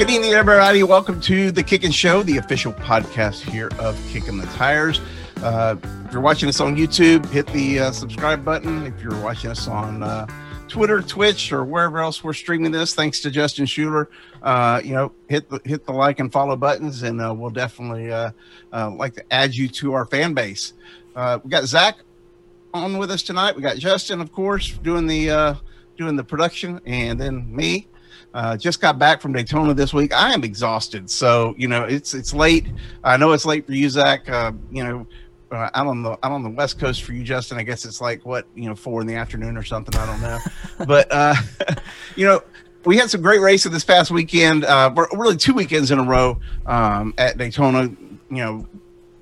Good evening, everybody. Welcome to the Kicking Show, the official podcast here of Kicking the Tires. Uh, if you're watching us on YouTube, hit the uh, subscribe button. If you're watching us on uh, Twitter, Twitch, or wherever else we're streaming this, thanks to Justin Schuoler, uh, you know, hit the hit the like and follow buttons, and uh, we'll definitely uh, like to add you to our fan base. we got Zach on with us tonight. We got Justin, of course, doing the doing the production, and then me. Uh, just got back from Daytona this week. I am exhausted, so you know it's it's late. I know it's late for you, Zach. Uh, you know, uh, out on the out on the West Coast for you, Justin. I guess it's like what you know four in the afternoon or something. I don't know, but uh, you know. We had some great races this past weekend. Uh, really, two weekends in a row um, at Daytona. You know,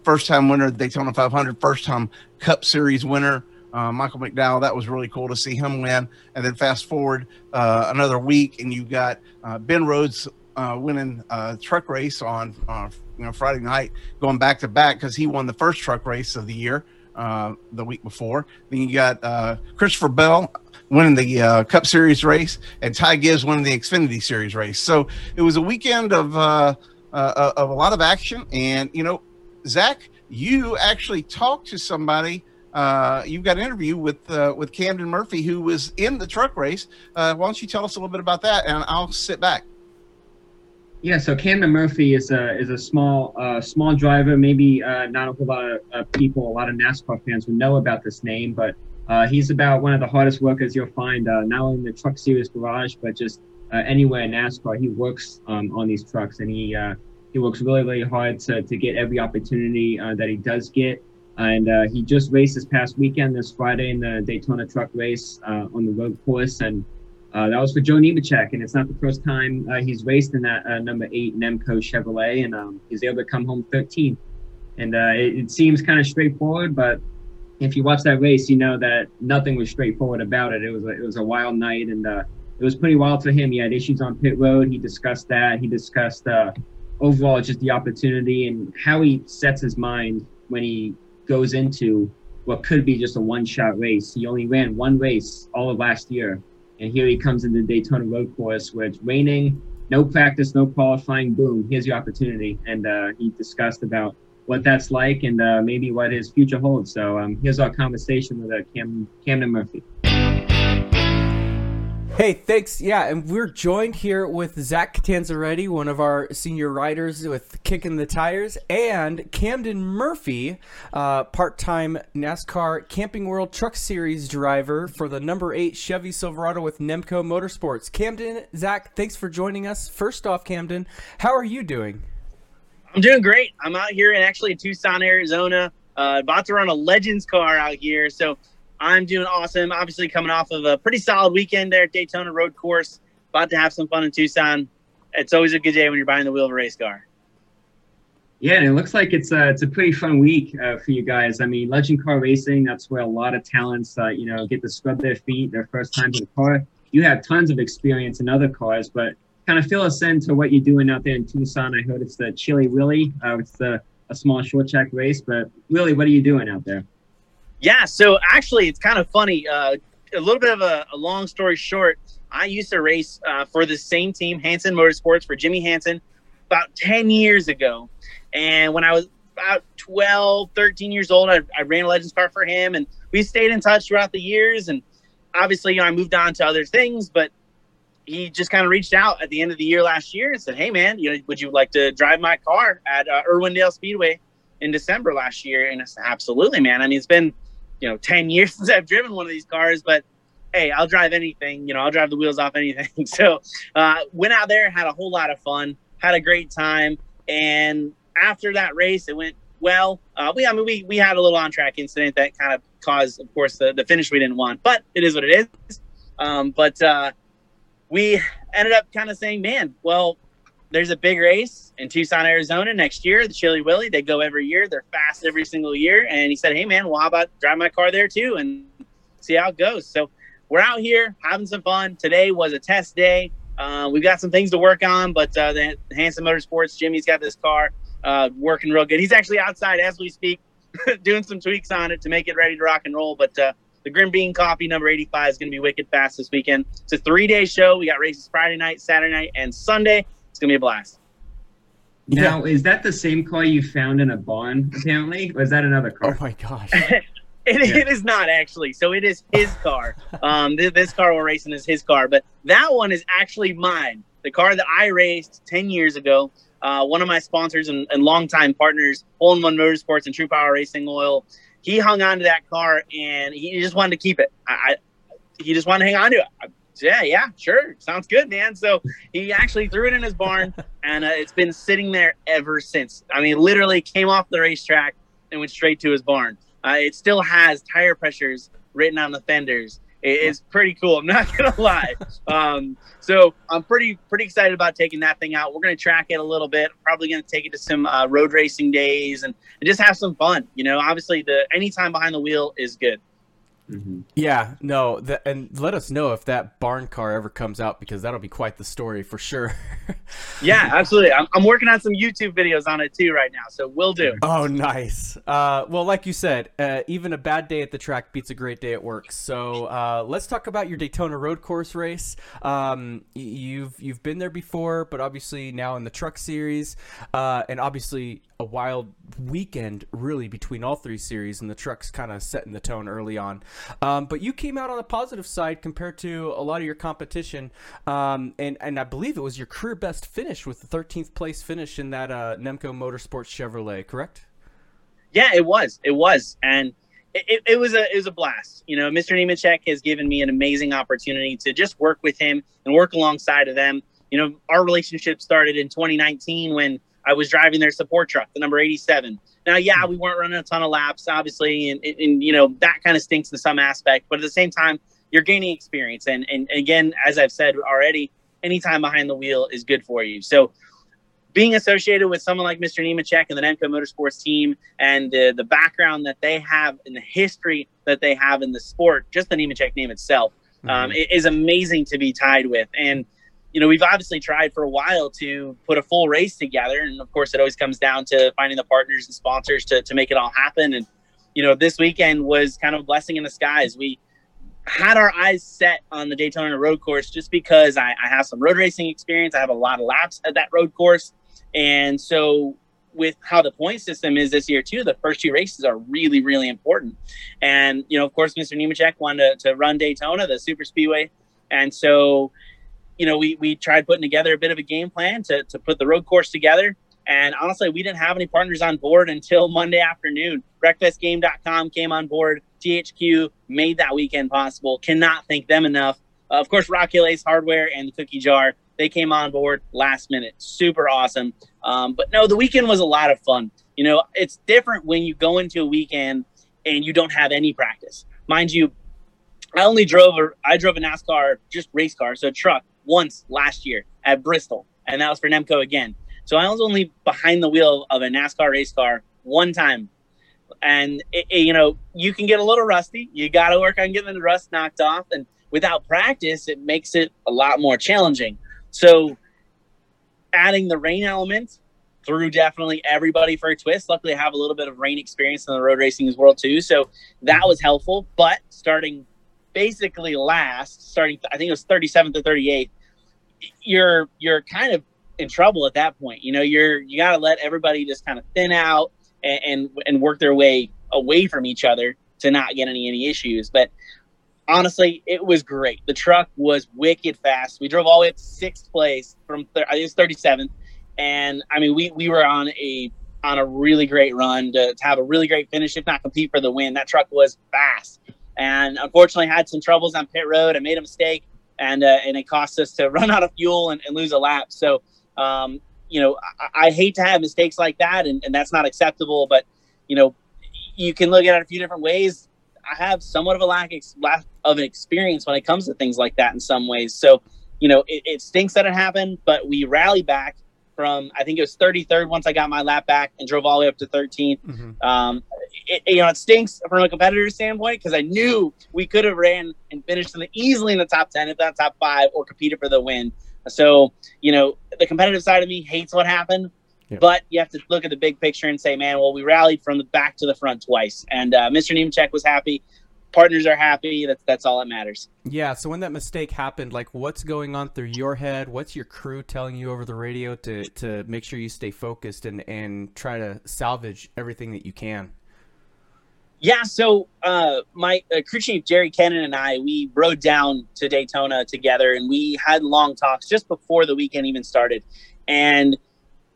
first time winner Daytona 500, first time Cup Series winner uh, Michael McDowell. That was really cool to see him win. And then fast forward uh, another week, and you got uh, Ben Rhodes uh, winning a truck race on uh, you know Friday night, going back to back because he won the first truck race of the year uh, the week before. Then you got Christopher Bell winning the Cup Series race, and Ty Gibbs winning the Xfinity Series race. So it was a weekend of of a lot of action, and you know, Zach, you actually talked to somebody uh, you've got an interview with uh, with Camden Murphy, who was in the truck race. Uh, why don't you tell us a little bit about that, and I'll sit back. Yeah, so Camden Murphy is a is a small uh, small driver. Maybe uh, not a whole lot of people, a lot of NASCAR fans would know about this name, but he's about one of the hardest workers you'll find, not only in the Truck Series garage, but just anywhere in NASCAR. He works um, on these trucks, and he he works really really hard to to get every opportunity that he does get. And uh, he just raced this past weekend, this Friday, in the Daytona Truck Race uh, on the road course, and uh, that was for Joe Nemechek. And it's not the first time uh, he's raced in that uh, number eight Nemco Chevrolet, and um, he's able to come home 13th. And uh, it, it, seems kind of straightforward, but if you watch that race, you know that nothing was straightforward about it. It was a, it was a wild night, and it was pretty wild for him. He had issues on pit road. He discussed that. He discussed overall just the opportunity and how he sets his mind when he goes into what could be just a one shot race. He only ran one race all of last year. And here he comes into the Daytona Road Course where it's raining, no practice, no qualifying. Boom, here's your opportunity. And uh, he discussed about what that's like and uh, maybe what his future holds. So um, here's our conversation with uh, Cam- Camden Murphy. Hey, thanks. Yeah, and we're joined here with Zach Catanzareti, one of our senior riders with Kicking the Tires, and Camden Murphy, uh, part-time NASCAR Camping World Truck Series driver for the number eight Chevy Silverado with Nemco Motorsports. Camden, Zach, thanks for joining us. First off, Camden, how are you doing? I'm doing great. I'm out here in actually Tucson, Arizona, uh, about to run a Legends car out here, so I'm doing awesome. Obviously, coming off of a pretty solid weekend there at Daytona Road Course. About to have some fun in Tucson. It's always a good day when you're behind the wheel of a race car. Yeah, and it looks like it's a it's a pretty fun week uh, for you guys. I mean, legend car racing. That's where a lot of talents, uh, you know, get to scrub their feet their first time in a car. You have tons of experience in other cars, but kind of fill us into what you're doing out there in Tucson. I heard it's the Chili Willy. Uh, it's the a small short track race, but really, what are you doing out there? Yeah, so actually, it's kind of funny. Uh, a little bit of a, a, long story short, I used to race uh, for the same team, Hansen Motorsports, for Jimmy Hansen about 10 years ago. And when I was about 12, 13 years old, I, I ran a Legends car for him. And we stayed in touch throughout the years. And obviously, you know, I moved on to other things, but he just kind of reached out at the end of the year last year and said, Hey, man, you know, would you like to drive my car at uh, Irwindale Speedway in December last year? And I said, Absolutely, man. I mean, it's been you know 10 years since I've driven one of these cars, but hey, I'll drive anything. You know, I'll drive the wheels off anything. So uh, went out there, had a whole lot of fun, had a great time, and after that race, it went well. Uh, we, I mean, we we had a little on track incident that kind of caused, of course, the, the finish we didn't want, but it is what it is. Um, but uh, we ended up kind of saying, man, well, there's a big race in Tucson, Arizona next year. The Chili Willy, they go every year. They're fast every single year. And he said, Hey, man, well, how about drive my car there too and see how it goes? So we're out here having some fun. Today was a test day. Uh, we've got some things to work on, but uh, the Hansen Motorsports, Jimmy's got this car uh, working real good. He's actually outside as we speak, doing some tweaks on it to make it ready to rock and roll. But uh, the Grim Bean Coffee number 85 is going to be wicked fast this weekend. It's a three day show. We got races Friday night, Saturday night, and Sunday It's gonna be a blast. Now, is that the same car you found in a barn? Apparently, or is that another car? Oh my gosh. It, Yeah. it is not actually. So it is his car. Um, this, this car we're racing is his car, but that one is actually mine. The car that I raced ten years ago. Uh, one of my sponsors and, and longtime partners, Hole in One Motorsports and True Power Racing Oil, he hung on to that car and he just wanted to keep it. I, I he just wanted to hang on to it. I, yeah, yeah, sure, sounds good, man. So he actually threw it in his barn, and uh, it's been sitting there ever since. I mean, literally came off the racetrack and went straight to his barn. Uh, it still has tire pressures written on the fenders. It's pretty cool. I'm not gonna lie. Um, so I'm pretty pretty excited about taking that thing out. We're gonna track it a little bit. Probably gonna take it to some uh, road racing days and, and just have some fun. You know, obviously the anytime behind the wheel is good. Mhm. Yeah, no, th- and let us know if that barn car ever comes out because that'll be quite the story for sure. Yeah, absolutely. I'm, I'm working on some YouTube videos on it too right now, so we'll do. oh, nice. Uh, well, like you said, uh, even a bad day at the track beats a great day at work. So uh, let's talk about your Daytona Road Course race. Um, y- you've you've been there before, but obviously now in the Truck Series, uh, and obviously a wild weekend really between all three series, and the trucks kind of setting the tone early on. Um, but you came out on the positive side compared to a lot of your competition, um, and and I believe it was your career best finish with the 13th place finish in that uh, Nemco Motorsports Chevrolet, correct? Yeah, it was. It was, and it, it, was a it was a blast. You know, Mr. Nemechek has given me an amazing opportunity to just work with him and work alongside of them. You know, our relationship started in 2019 when I was driving their support truck, the number 87. Now, yeah, we weren't running a ton of laps, obviously, and, and, and you know that kind of stinks in some aspect. But at the same time, you're gaining experience, and and again, as I've said already, any time behind the wheel is good for you. So being associated with someone like Mr. Nemechek and the Nemco Motorsports team and the, the background that they have and the history that they have in the sport, just the Nemechek name itself, um, it is amazing to be tied with. And, you know, we've obviously tried for a while to put a full race together. And of course, it always comes down to finding the partners and sponsors to, to make it all happen. And, you know, this weekend was kind of a blessing in the skies. We, had our eyes set on the Daytona road course just because I, I have some road racing experience. I have a lot of laps at that road course. And so, with how the point system is this year, too, the first two races are really, really important. And, you know, of course, Mr. Nemechek wanted to, to run Daytona, the super speedway. And so, you know, we, we tried putting together a bit of a game plan to, to put the road course together. And honestly, we didn't have any partners on board until Monday afternoon. WreckfestGame.com came on board. THQ made that weekend possible. Cannot thank them enough. Uh, of course, Rock Hill Ace Hardware and the Cookie Jar, they came on board last minute. Super awesome. Um, but no, the weekend was a lot of fun. You know, it's different when you go into a weekend and you don't have any practice. Mind you, I only drove a I drove a NASCAR just race car, so a truck once last year at Bristol, and that was for Nemco again. So I was only behind the wheel of a NASCAR race car one time, and it, it- you know you can get a little rusty. You got to work on getting the rust knocked off, and without practice, it makes it a lot more challenging. So adding the rain element threw definitely everybody for a twist. Luckily, I have a little bit of rain experience in the road racing well too, so that was helpful. But starting basically last, starting I think it was 37th or 38th, you're you're kind of in trouble at that point. You know, you're you got to let everybody just kind of thin out and, and and work their way away from each other to not get any any issues. But honestly, it was great. The truck was wicked fast. We drove all the way up to sixth place from thir- I think it was 37th, and I mean we we were on a on a really great run to, to have a really great finish, if not compete for the win. That truck was fast, and unfortunately had some troubles on pit road. I made a mistake, and uh, and it cost us to run out of fuel and, and lose a lap. So, um, you know, I, I hate to have mistakes like that, and, and that's not acceptable. But you know, you can look at it a few different ways. I have somewhat of a lack, ex- lack of an experience when it comes to things like that in some ways. So, you know, it, it stinks that it happened, but we rally back from I think it was 33rd once I got my lap back and drove all the way up to 13th. Mhm. Um, it, you know, it stinks from a competitor standpoint because I knew we could have ran and finished in the, easily in the top 10, if not top five, or competed for the win. So, you know, the competitive side of me hates what happened, Yep. but you have to look at the big picture and say, man, well, we rallied from the back to the front twice. And uh, Mr. Nemechek was happy. Partners are happy. That's that's all that matters. Yeah. So when that mistake happened, like what's going on through your head? What's your crew telling you over the radio to to make sure you stay focused and and try to salvage everything that you can? Yeah, so uh, my uh, crew chief Jerry Cannon and I, we rode down to Daytona together, and we had long talks just before the weekend even started. And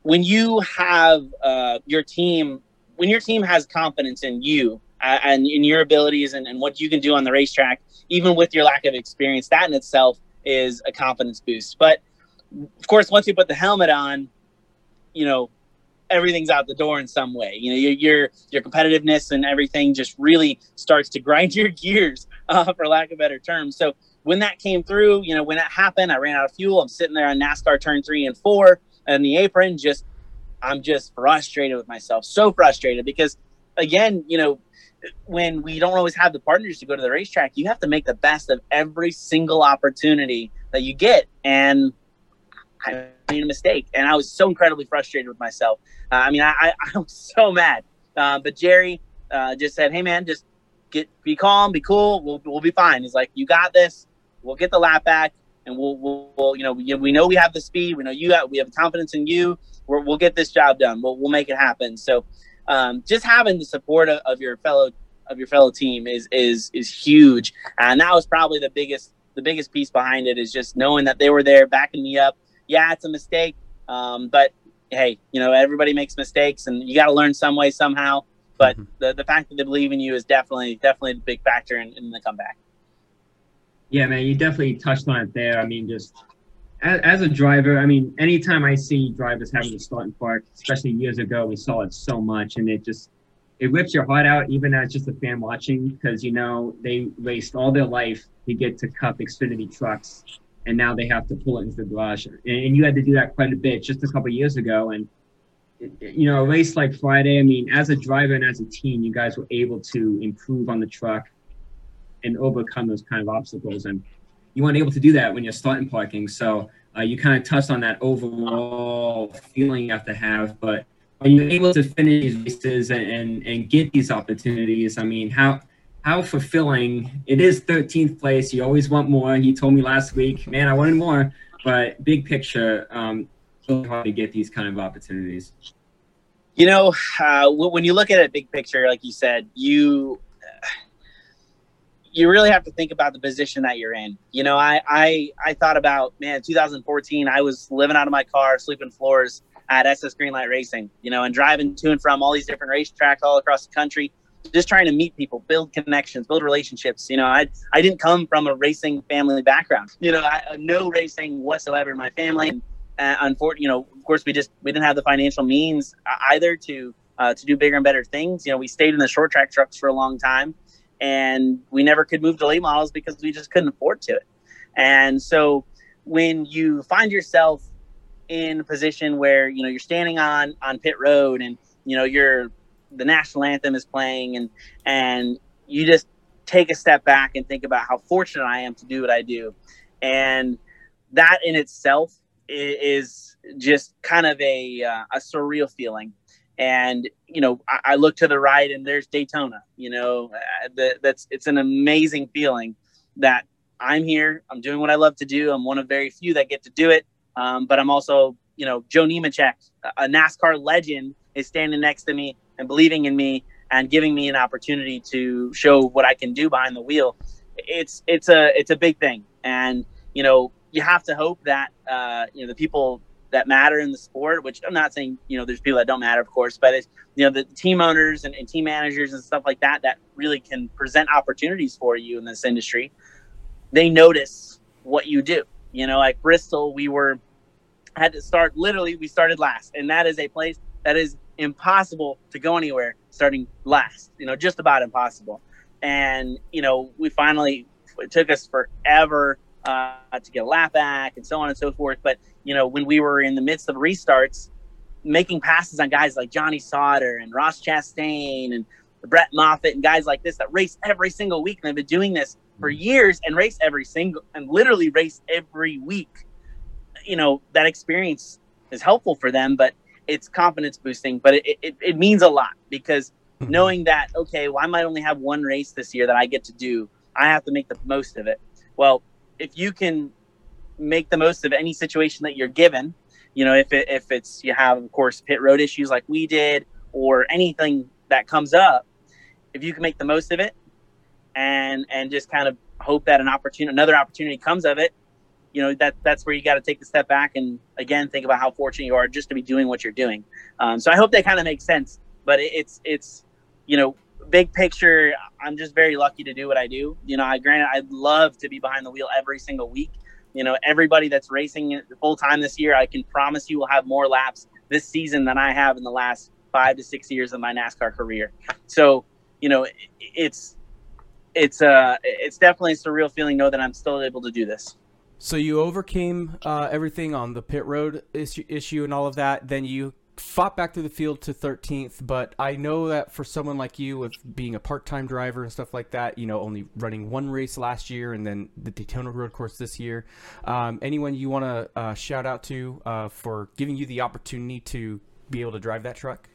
when you have uh, your team, when your team has confidence in you uh, and in your abilities and, and what you can do on the racetrack, even with your lack of experience, that in itself is a confidence boost. But of course, once you put the helmet on, you know everything's out the door in some way. You know, your your, your competitiveness and everything just really starts to grind your gears, uh, for lack of better terms. So when that came through, you know, when that happened, I ran out of fuel. I'm sitting there on NASCAR turn three and four, and the apron just, I'm just frustrated with myself, so frustrated because, again, you know. When we don't always have the partners to go to the racetrack, you have to make the best of every single opportunity that you get. And I made a mistake, and I was so incredibly frustrated with myself. Uh, I mean, I, I, was so mad. Uh, but Jerry uh, just said, "Hey, man, just get be calm, be cool. We'll we'll be fine." He's like, "You got this. We'll get the lap back, and we'll we'll, we'll you know we, we know we have the speed. We know you got we have confidence in you. we will get this job done. We'll we'll make it happen." So, um, just having the support of, of your fellow of your fellow team is is is huge, and that was probably the biggest the biggest piece behind it is just knowing that they were there backing me up. Yeah, it's a mistake, um, but hey, you know, everybody makes mistakes and you got to learn some way somehow. But mm-hmm. the, the fact that they believe in you is definitely, definitely a big factor in, in the comeback. Yeah, man, you definitely touched on it there. I mean, just as, a driver, I mean, anytime I see drivers having to start and park, especially years ago, we saw it so much, and it just it rips your heart out, even as just a fan watching, because you know they raced all their life to get to Cup Xfinity trucks, and now they have to pull it into the garage. And, and you had to do that quite a bit just a couple years ago. And you know, a race like Friday, I mean, as a driver and as a team, you guys were able to improve on the truck and overcome those kind of obstacles. And you weren't able to do that when you're starting parking. So uh, you kind of touched on that overall feeling you have to have. But when you're able to finish these races and, and, and get these opportunities, I mean, how how fulfilling. It is 13th place. You always want more. He told me last week man i wanted more. But big picture um really hard to get these kind of opportunities. You know uh, when you look at it big picture like you said you you really have to think about the position that you're in you know i i i thought about man 2014 i was living out of my car sleeping floors at ss greenlight racing you know and driving to and from all these different racetracks all across the country just trying to meet people, build connections, build relationships. You know, I I didn't come from a racing family background. You know, I, no racing whatsoever in my family. And, uh, unfortunately, you know, of course, we just we didn't have the financial means either to uh, to do bigger and better things. You know, we stayed in the short track trucks for a long time, and we never could move to late models because we just couldn't afford to it. And so, when you find yourself in a position where you know you're standing on on pit road and you know you're the national anthem is playing and and you just take a step back and think about how fortunate I am to do what I do. And that in itself is just kind of a, uh, a surreal feeling. And, you know, I, I, look to the right and there's Daytona, you know, uh, that's, it's an amazing feeling that I'm here. I'm doing what I love to do. I'm one of very few that get to do it. Um, but I'm also, you know, Joe Nemechek, a NASCAR legend is standing next to me and believing in me and giving me an opportunity to show what I can do behind the wheel. It's it's a it's a big thing, and you know you have to hope that uh, you know the people that matter in the sport. Which I'm not saying you know there's people that don't matter, of course, but it's you know the team owners and, and team managers and stuff like that that really can present opportunities for you in this industry. They notice what you do. You know, like Bristol, we were had to start literally we started last, and that is a place that is impossible to go anywhere starting last, you know, just about impossible. And, you know, we finally, it took us forever uh, to get a lap back and so on and so forth. But, you know, when we were in the midst of restarts, making passes on guys like Johnny Sauter and Ross Chastain and Brett Moffitt and guys like this that race every single week. And they've been doing this for mm-hmm. years and race every single and literally race every week. You know, that experience is helpful for them, but it's confidence boosting, but it, it, it means a lot because mm-hmm. knowing that okay, well, I might only have one race this year that I get to do. I have to make the most of it. Well, if you can make the most of any situation that you're given, you know, if it, if it's you have of course pit road issues like we did, or anything that comes up, if you can make the most of it, and and just kind of hope that an opportunity, another opportunity comes of it, you know that that's where you got to take a step back and again think about how fortunate you are just to be doing what you're doing. Um, so I hope that kind of makes sense. But it, it's it's you know big picture. I'm just very lucky to do what I do. You know, I granted I'd love to be behind the wheel every single week. You know, everybody that's racing full time this year, I can promise you will have more laps this season than I have in the last five to six years of my NASCAR career. So, you know, it's it's uh it's definitely a surreal feeling know that I'm still able to do this. So you overcame uh, everything on the pit road issue, issue and all of that. Then you fought back through the field to 13th. But I know that for someone like you, with being a part-time driver and stuff like that, you know, only running one race last year and then the Daytona Road Course this year. Um, anyone you want to uh, shout out to uh, for giving you the opportunity to be able to drive that truck?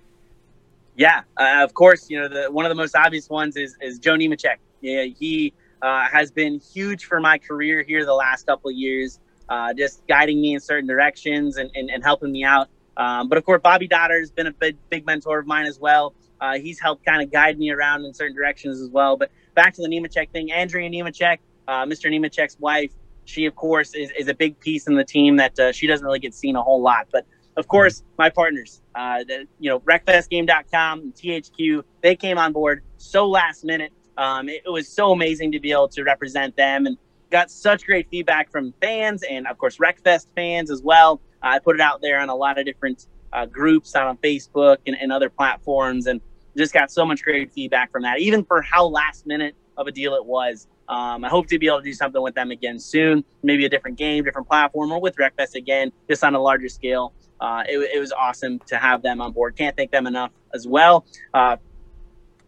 Yeah, uh, of course. You know, the one of the most obvious ones is is Joe Nemechek. Yeah, he uh, has been huge for my career here the last couple years, uh, just guiding me in certain directions and, and, and helping me out. Um, but of course, Bobby Dotter has been a big, big mentor of mine as well. Uh, he's helped kind of guide me around in certain directions as well. But back to the Nemechek thing, Andrea Nemechek, uh, Mr. Nemechek's wife, she of course is, is a big piece in the team that uh, she doesn't really get seen a whole lot. But of course, my partners, uh, the, you know, WreckfestGame.com, THQ, they came on board so last minute. Um, it, it, was so amazing to be able to represent them and got such great feedback from fans and, of course, Wreckfest fans as well. I put it out there on a lot of different uh, groups on Facebook and, and, other platforms and just got so much great feedback from that, even for how last minute of a deal it was. Um, I hope to be able to do something with them again soon, maybe a different game, different platform, or with Wreckfest again, just on a larger scale. Uh, it, it, was awesome to have them on board. Can't thank them enough as well. Uh,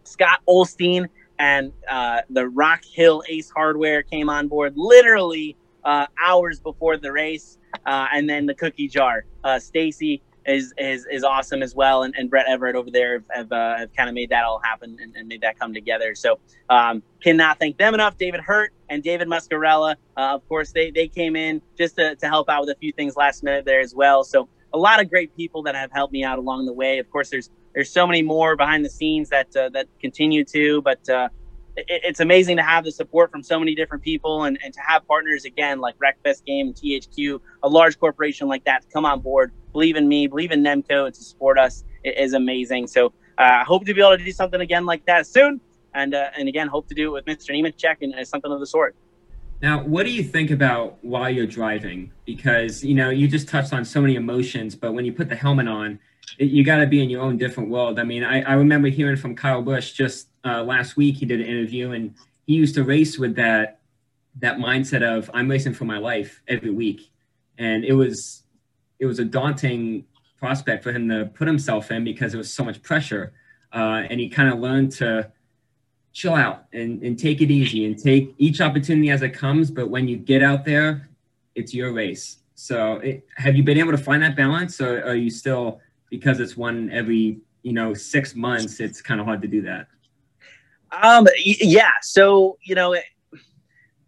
Scott Olstein and uh, the Rock Hill Ace Hardware came on board literally uh, hours before the race, uh, and then the cookie jar. Uh, Stacy is, is is awesome as well, and, and Brett Everett over there have, uh, have kind of made that all happen and, and made that come together. So um, cannot thank them enough. David Hurt and David Muscarella, uh, of course, they they came in just to, to help out with a few things last minute there as well. So a lot of great people that have helped me out along the way. Of course, there's there's so many more behind the scenes that uh, that continue to, but uh, it, it's amazing to have the support from so many different people and, and to have partners again like Wreckfest Game and THQ, a large corporation like that, to come on board, believe in me, believe in Nemco, and to support us it is amazing. So uh, I uh, hope to be able to do something again like that soon, and uh, and again hope to do it with Mr. Nemechek and uh, something of the sort. Now, what do you think about while you're driving? Because you know you just touched on so many emotions, but when you put the helmet on you got to be in your own different world. I mean, I, I remember hearing from Kyle Busch just uh, last week. He did an interview, and he used to race with that that mindset of I'm racing for my life every week, and it was it was a daunting prospect for him to put himself in because it was so much pressure, uh, and he kind of learned to chill out and, and take it easy and take each opportunity as it comes. But when you get out there, it's your race. So, it, have you been able to find that balance, or are you still because it's one every you know six months it's kind of hard to do that um yeah so you know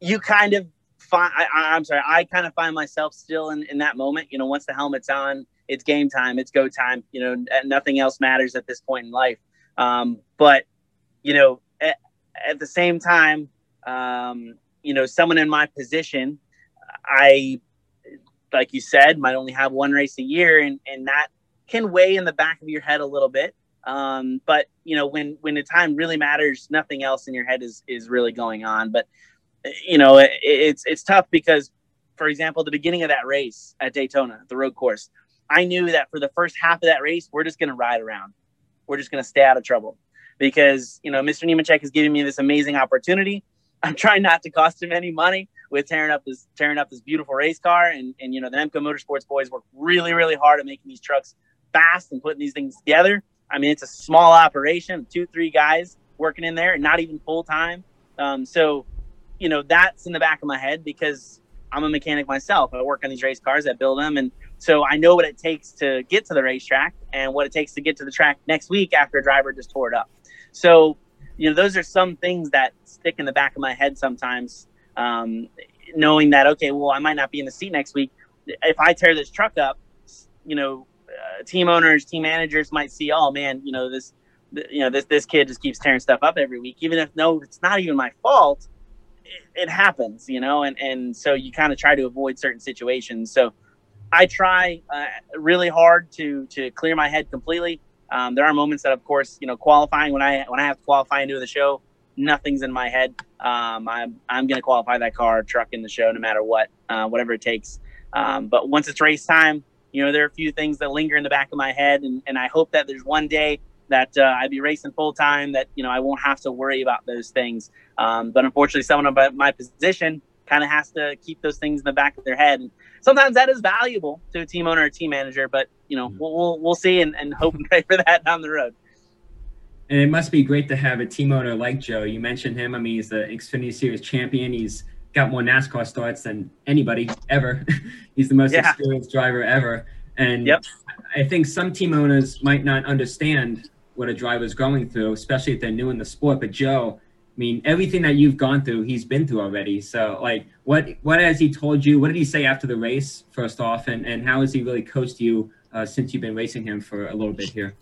you kind of find I, am sorry i kind of find myself still in, in that moment you know once the helmet's on it's game time it's go time you know nothing else matters at this point in life um but you know at, at the same time um you know someone in my position i like you said might only have one race a year and and that can weigh in the back of your head a little bit. Um, but you know, when when the time really matters, nothing else in your head is is really going on. But you know, it, it's it's tough because, for example, the beginning of that race at Daytona, the road course, I knew that for the first half of that race, we're just going to ride around. We're just going to stay out of trouble because you know Mr. Nemechek is giving me this amazing opportunity. I'm trying not to cost him any money with tearing up this tearing up this beautiful race car, and and you know the Nemco Motorsports boys work really really hard at making these trucks fast and putting these things together. I mean, it's a small operation, two, three guys working in there, and not even full time. Um, so, you know, that's in the back of my head because I'm a mechanic myself. I work on these race cars, I build them, and So I know what it takes to get to the racetrack and what it takes to get to the track next week after a driver just tore it up. So, you know, those are some things that stick in the back of my head sometimes, um, knowing that, okay, well, I might not be in the seat next week. If I tear this truck up, you know, team owners, team managers might see, oh man, you know, this, you know, this, this kid just keeps tearing stuff up every week, even if no, it's not even my fault. It, it happens, you know, and, and so you kind of try to avoid certain situations. So, I try uh, really hard to to clear my head completely. Um, there are moments that, of course, you know, qualifying when I when I have to qualify into the show, nothing's in my head. Um, I'm I'm going to qualify that car, truck in the show, no matter what, uh, whatever it takes. Um, but once it's race time, you know, there are a few things that linger in the back of my head, and, and I hope that there's one day that uh, I'd be racing full time, that you know I won't have to worry about those things. Um, but unfortunately, someone about my position kind of has to keep those things in the back of their head. And sometimes that is valuable to a team owner or team manager, but you know, mm-hmm. we'll, we'll, we'll see and, and hope and pray for that down the road. And it must be great to have a team owner like Joe. You mentioned him. I mean, he's the Xfinity Series champion. He's got more NASCAR starts than anybody ever. he's the most yeah. experienced driver ever. And yep. I think some team owners might not understand what a driver's going through, especially if they're new in the sport. But Joe, I mean, everything that you've gone through, he's been through already. So, like, what what has he told you? What did he say after the race, first off, and and how has he really coached you uh, since you've been racing him for a little bit here?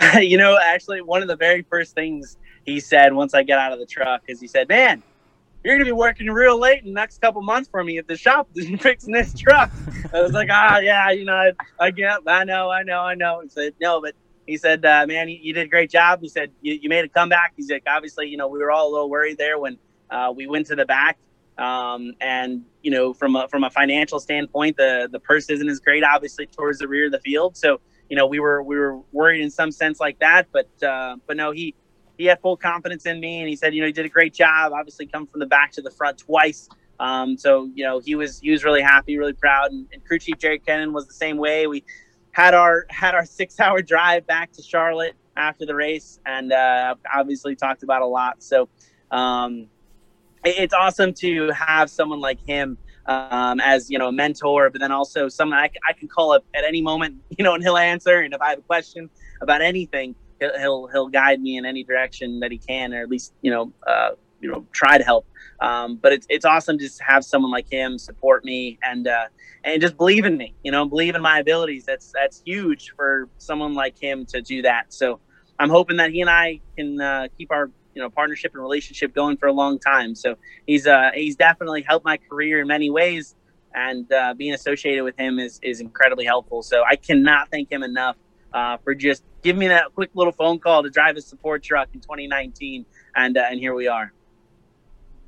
you know, actually, one of the very first things he said once I get out of the truck is he said, "Man, you're gonna be working real late in the next couple months for me if the shop fixing this truck." I was like, "Ah, yeah, you know, I, I get, I know, I know, I know." He said, "No, but." he said, uh, "Man, you, you, did a great job." He said, you, "You made a comeback." He's like, "Obviously, you know, we were all a little worried there when uh, we went to the back, um, and you know, from a from a financial standpoint, the the purse isn't as great, obviously, towards the rear of the field. So, you know, we were we were worried in some sense like that, but uh, but no, he he had full confidence in me, and he said, you know, he did a great job. Obviously, come from the back to the front twice." Um, so you know he was he was really happy, really proud, and, and crew chief Jerry Kennan was the same way. We had our had our six hour drive back to Charlotte after the race, and uh, obviously talked about a lot. So um, it's awesome to have someone like him um, as you know a mentor, but then also someone I, I can call up at any moment, you know, and he'll answer. And if I have a question about anything, he'll he'll, guide me in any direction that he can, or at least you know uh, you know try to help. Um, but it's it's awesome just to have someone like him support me and uh, and just believe in me. You know, believe in my abilities. That's that's huge for someone like him to do that. So I'm hoping that he and I can uh, keep our you know partnership and relationship going for a long time. So he's uh, he's definitely helped my career in many ways, and uh, being associated with him is is incredibly helpful. So I cannot thank him enough uh, for just giving me that quick little phone call to drive a support truck in 2019, and uh, and here we are.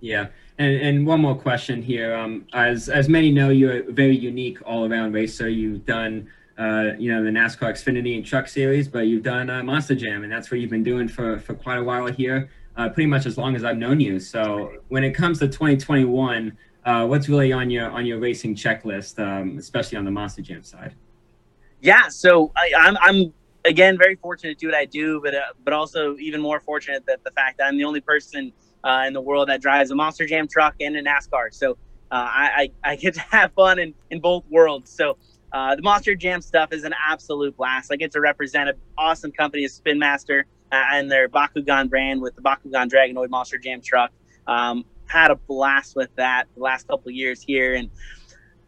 Yeah. And, and one more question here. Um, as, as many know, you're a very unique all around racer. You've done, uh, you know, the NASCAR Xfinity and Truck Series, but you've done uh, Monster Jam, and that's what you've been doing for, for quite a while here, uh, pretty much as long as I've known you. So when it comes to 2021, uh, what's really on your on your racing checklist, um, especially on the Monster Jam side? Yeah, so I, I'm I'm again very fortunate to do what I do, but uh, but also even more fortunate that the fact that I'm the only person uh, in the world that drives a Monster Jam truck and a NASCAR. So uh, I, I, I get to have fun in, in both worlds. So uh, the Monster Jam stuff is an absolute blast. I get to represent an awesome company Spin Master uh, and their Bakugan brand with the Bakugan Dragonoid Monster Jam truck. Um, had a blast with that the last couple years here and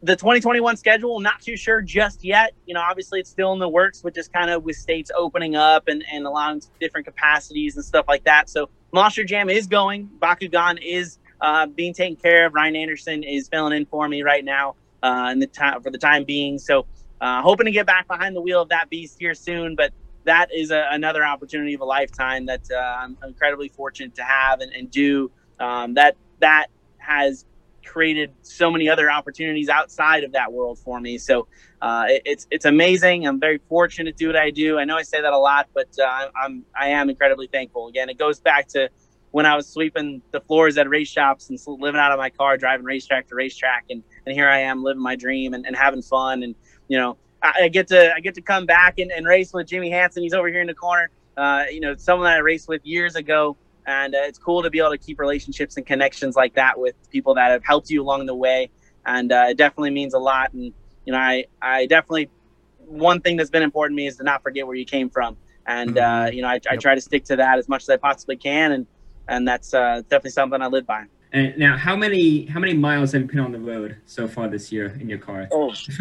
the 2021 schedule not too sure just yet you know obviously it's still in the works with just kind of with states opening up and, and allowing different capacities and stuff like that so Monster Jam is going. Bakugan is uh, being taken care of. Ryan Anderson is filling in for me right now uh, in the time for the time being. So uh, hoping to get back behind the wheel of that beast here soon. But that is a, another opportunity of a lifetime that uh, I'm incredibly fortunate to have and, and do. Um, that that has created so many other opportunities outside of that world for me. So uh, it, it's it's amazing. I'm very fortunate to do what I do. I know I say that a lot, but uh, I'm I am incredibly thankful. Again, it goes back to when I was sweeping the floors at race shops and living out of my car, driving racetrack to racetrack, and and here I am living my dream and, and having fun. And you know, I, I, get to I get to come back and, and race with Jimmy Hansen. He's over here in the corner. Uh, you know, someone that I raced with years ago and uh, it's cool to be able to keep relationships and connections like that with people that have helped you along the way and uh, it definitely means a lot and you know, I I definitely one thing that's been important to me is to not forget where you came from, and uh, Mhm. you know, I, I Yep. try to stick to that as much as I possibly can, and and that's uh, definitely something I live by. And now, how many how many miles have you been on the road so far this year in your car? Oh,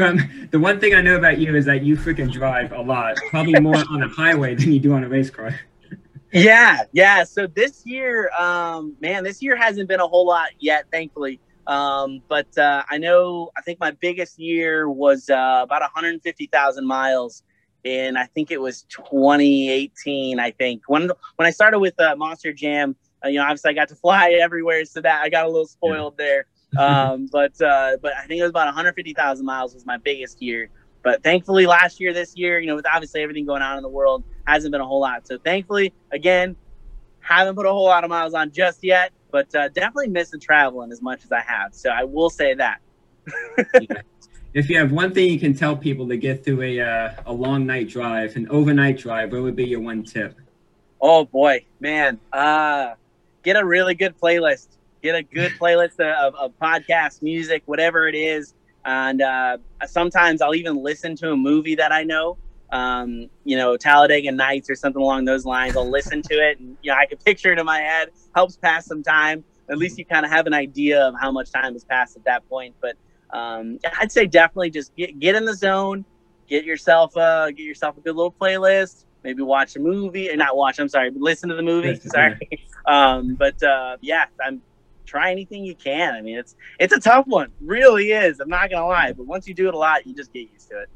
the one thing I know about you is that you freaking drive a lot, probably more on the highway than you do on a race car. Yeah, yeah. So this year, um, man, this year hasn't been a whole lot yet, thankfully. Um, but uh, I know, I think my biggest year was uh, about 150,000 miles in, I think it was 2018. I think when when I started with uh, Monster Jam, uh, you know, obviously I got to fly everywhere, so that I got a little spoiled there. Um, but uh, but I think it was about 150,000 miles was my biggest year. But thankfully, last year, this year, you know, with obviously everything going on in the world, hasn't been a whole lot. So thankfully, again, haven't put a whole lot of miles on just yet, but uh, definitely missing traveling as much as I have. So I will say that. If you have one thing you can tell people to get through a uh, a long night drive, an overnight drive, what would be your one tip? Oh boy, man, uh, get a really good playlist. Get a good playlist of, of podcasts, music, whatever it is. And uh, sometimes I'll even listen to a movie that I know. Um, you know, Talladega Nights or something along those lines. I'll listen to it, and you know, I can picture it in my head. Helps pass some time. At least you kind of have an idea of how much time has passed at that point. But um, I'd say definitely just get get in the zone. Get yourself a get yourself a good little playlist. Maybe watch a movie or not watch. I'm sorry, listen to the movie. Sorry. um, but uh, yeah, I'm try anything you can. I mean, it's it's a tough one, really is. I'm not gonna lie, but once you do it a lot, you just get used to it.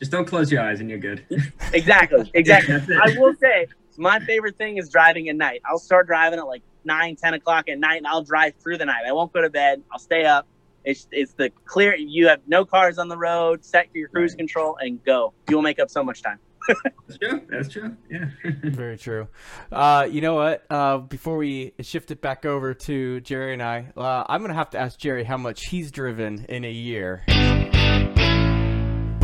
Just don't close your eyes and you're good. Exactly, exactly. That's it. I will say my favorite thing is driving at night. I'll start driving at like nine, 10 o'clock at night, and I'll drive through the night. I won't go to bed. I'll stay up. It's it's the clear. You have no cars on the road. Set your cruise Right. control and go. You will make up so much time. That's true. That's true. Yeah. Very true. Uh, you know what? Uh, before we shift it back over to Jerry and I, uh, I'm gonna have to ask Jerry how much he's driven in a year.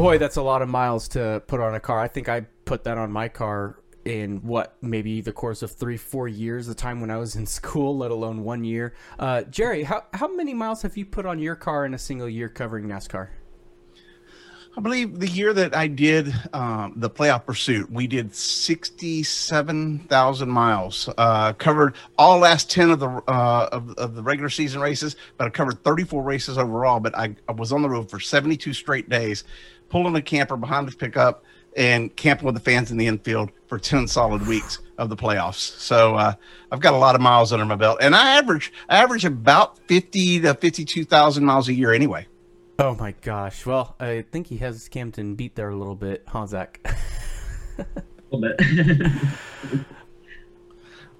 Boy, that's a lot of miles to put on a car. I think I put that on my car in what maybe the course of three, four years, the time when I was in school, let alone one year. Uh, Jerry, how how many miles have you put on your car in a single year covering NASCAR? I believe the year that I did um, the playoff pursuit, we did 67,000 miles. Uh, covered all last 10 of the uh, of, of the regular season races, but I covered 34 races overall. But I, I was on the road for 72 straight days, pulling a camper behind the pickup and camping with the fans in the infield for 10 solid weeks of the playoffs. So uh, I've got a lot of miles under my belt, and I average I average about 50 to 52,000 miles a year anyway. Oh my gosh. Well, I think he has Camden beat there a little bit, huh, Zach? a little bit.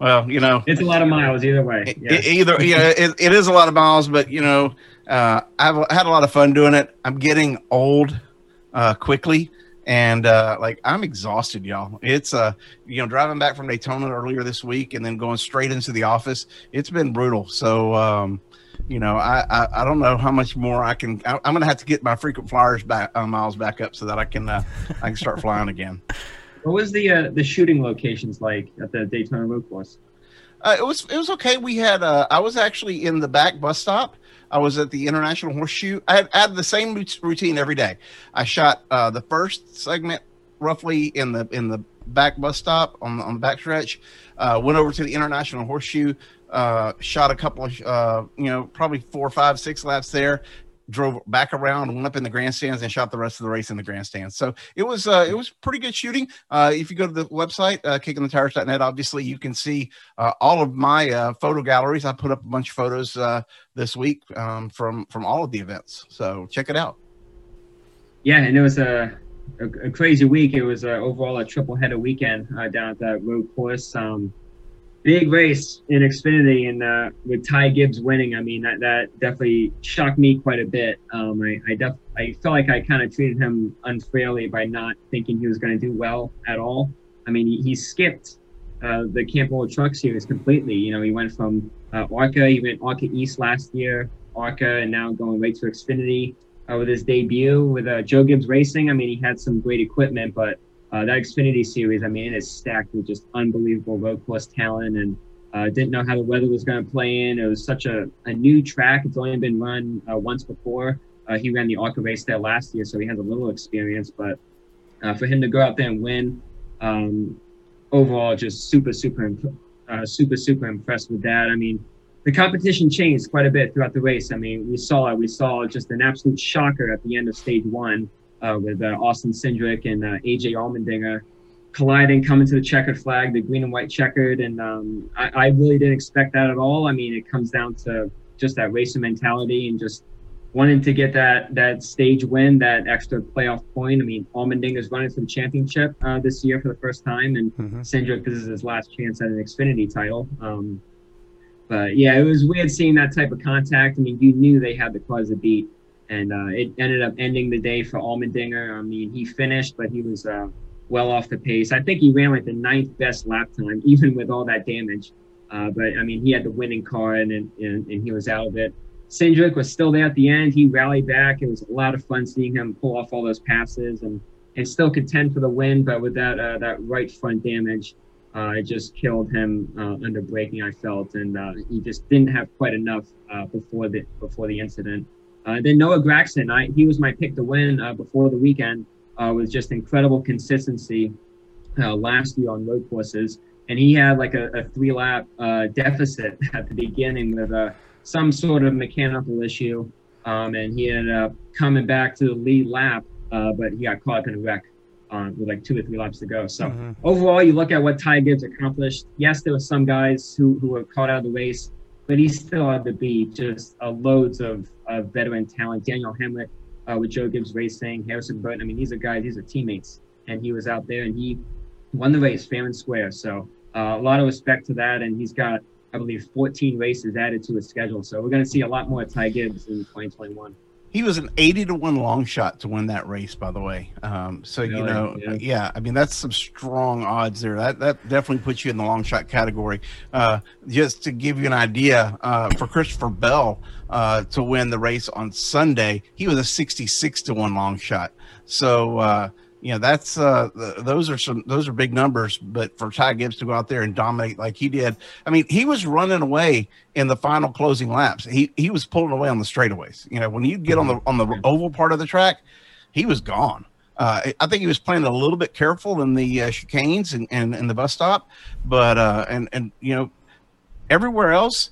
Well, you know, it's a lot of miles either way. Yeah. either you know it, it is a lot of miles but you know uh, i've had a lot of fun doing it i'm getting old uh, quickly and uh, like i'm exhausted y'all it's uh you know driving back from daytona earlier this week and then going straight into the office it's been brutal so um you know i i, I don't know how much more i can I, i'm gonna have to get my frequent flyers back uh, miles back up so that i can uh, i can start flying again What was the uh, the shooting locations like at the Daytona Road Course? Uh, it was it was okay. We had uh, I was actually in the back bus stop. I was at the International Horseshoe. I had, I had the same routine every day. I shot uh, the first segment roughly in the in the back bus stop on the, on the back stretch. Uh, went over to the International Horseshoe. Uh, shot a couple of uh, you know probably four, five, six laps there. Drove back around, went up in the grandstands, and shot the rest of the race in the grandstands. So it was uh, it was pretty good shooting. Uh, if you go to the website uh, kickinthetires.net, obviously you can see uh, all of my uh, photo galleries. I put up a bunch of photos uh, this week um, from from all of the events. So check it out. Yeah, and it was a a, a crazy week. It was uh, overall a triple header weekend uh, down at that road course. Um, big race in Xfinity, and uh, with Ty Gibbs winning, I mean that, that definitely shocked me quite a bit. Um, I I, def- I felt like I kind of treated him unfairly by not thinking he was going to do well at all. I mean, he, he skipped uh, the Campbell Truck Series completely. You know, he went from uh, ARCA, he went ARCA East last year, ARCA, and now going right to Xfinity uh, with his debut with uh, Joe Gibbs Racing. I mean, he had some great equipment, but uh, that Xfinity series, I mean, it is stacked with just unbelievable road course talent and uh, didn't know how the weather was going to play in. It was such a, a new track. It's only been run uh, once before. Uh, he ran the ARCA race there last year, so he has a little experience. But uh, for him to go out there and win, um, overall, just super, super, uh, super, super impressed with that. I mean, the competition changed quite a bit throughout the race. I mean, we saw it. We saw just an absolute shocker at the end of stage one uh, with uh, Austin Cindric and uh, AJ Allmendinger colliding, coming to the checkered flag, the green and white checkered. And um, I, I, really didn't expect that at all. I mean, it comes down to just that racing mentality and just wanting to get that that stage win, that extra playoff point. I mean, Allmendinger's running for the championship uh, this year for the first time, and mm-hmm. Cindric, this is his last chance at an Xfinity title. Um, but yeah, it was weird seeing that type of contact. I mean, you knew they had the cause to beat, and uh, it ended up ending the day for Allmendinger. I mean, he finished, but he was uh, well off the pace. I think he ran like the ninth best lap time, even with all that damage. Uh, but I mean, he had the winning car, and, and and he was out of it. Cindric was still there at the end. He rallied back. It was a lot of fun seeing him pull off all those passes and and still contend for the win. But with that uh, that right front damage, uh, it just killed him uh, under braking. I felt, and he just didn't have quite enough before the before the incident. Uh, then Noah Gragson, I, he was my pick to win uh, before the weekend with just incredible consistency last year on road courses, and he had like a, a three lap deficit at the beginning with some sort of mechanical issue, um, and he ended up coming back to the lead lap, but he got caught up in a wreck with like two or three laps to go. So mm-hmm. overall, you look at what Ty Gibbs accomplished. Yes, there were some guys who, who were caught out of the race, but he still had to beat just uh, loads of, of veteran talent. Daniel Hemric uh, with Joe Gibbs Racing, Harrison Burton. I mean, these are guys, these are teammates. And he was out there and he won the race fair and square. So uh, a lot of respect to that. And he's got, I believe, 14 races added to his schedule. So we're going to see a lot more Ty Gibbs in 2021. He was an 80 to 1 long shot to win that race, by the way. Um, so, really? you know, yeah. yeah. I mean, that's some strong odds there. That, that definitely puts you in the long shot category. Uh, just to give you an idea, uh, for Christopher Bell uh, to win the race on Sunday, he was a 66 to 1 long shot. So, uh, you know that's uh those are some those are big numbers but for ty gibbs to go out there and dominate like he did i mean he was running away in the final closing laps. He he was pulling away on the straightaways. You know when you get on the on the oval part of the track he was gone. Uh, I think he was playing a little bit careful in the uh, chicanes and, and, and the bus stop, but uh, and and you know everywhere else,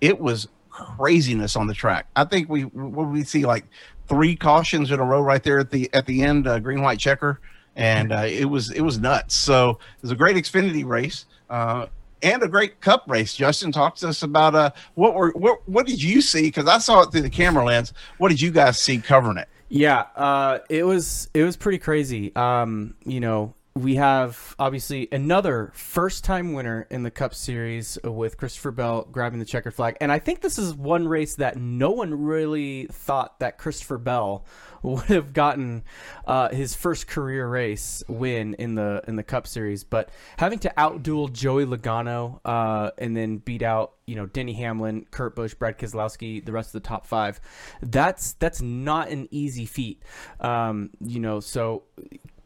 it was craziness on the track. I think we what we see like three cautions in a row right there at the at the end, uh, green white checker, and uh, it was it was nuts. So it was a great Xfinity race. Uh, and a great cup race. Justin, talk to us about uh, what were what what did you see? Because I saw it through the camera lens. What did you guys see covering it? Yeah, uh, it was it was pretty crazy. Um, you know, we have obviously another first time winner in the Cup Series with Christopher Bell grabbing the checkered flag. And I think this is one race that no one really thought that Christopher Bell would have gotten uh, his first career race win in the in the Cup Series. But having to outduel Joey Logano uh, and then beat out you know Denny Hamlin, Kurt Busch, Brad Keselowski, the rest of the top five, that's that's not an easy feat. Um, you know, so